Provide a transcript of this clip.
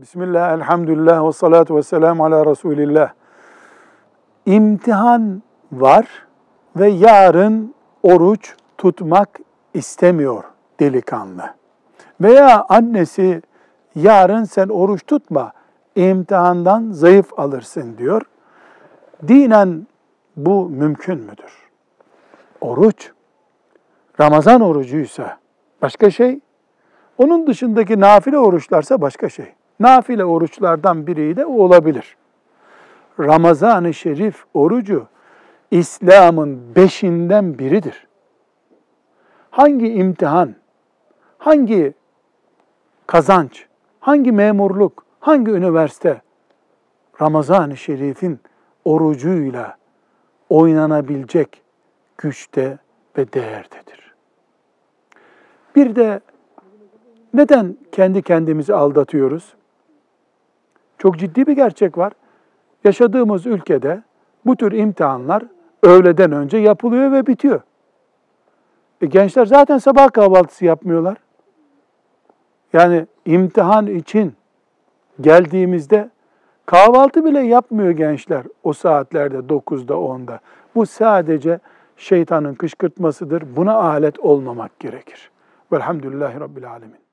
Bismillah, elhamdülillah ve salatu ve selamu ala Resulillah. İmtihan var ve yarın oruç tutmak istemiyor delikanlı. Veya annesi yarın sen oruç tutma, imtihandan zayıf alırsın diyor. Dinen bu mümkün müdür? Oruç, Ramazan orucuysa başka şey, onun dışındaki nafile oruçlarsa başka şey. Nafile oruçlardan biri de olabilir. Ramazan-ı Şerif orucu İslam'ın beşinden biridir. Hangi imtihan, hangi kazanç, hangi memurluk, hangi üniversite Ramazan-ı Şerif'in orucuyla oynanabilecek güçte ve değerdedir. Bir de neden kendi kendimizi aldatıyoruz? Çok ciddi bir gerçek var. Yaşadığımız ülkede bu tür imtihanlar öğleden önce yapılıyor ve bitiyor. E gençler zaten sabah kahvaltısı yapmıyorlar. Yani imtihan için geldiğimizde kahvaltı bile yapmıyor gençler o saatlerde 9'da 10'da. Bu sadece şeytanın kışkırtmasıdır. Buna alet olmamak gerekir. Velhamdülillahi Rabbil Alemin.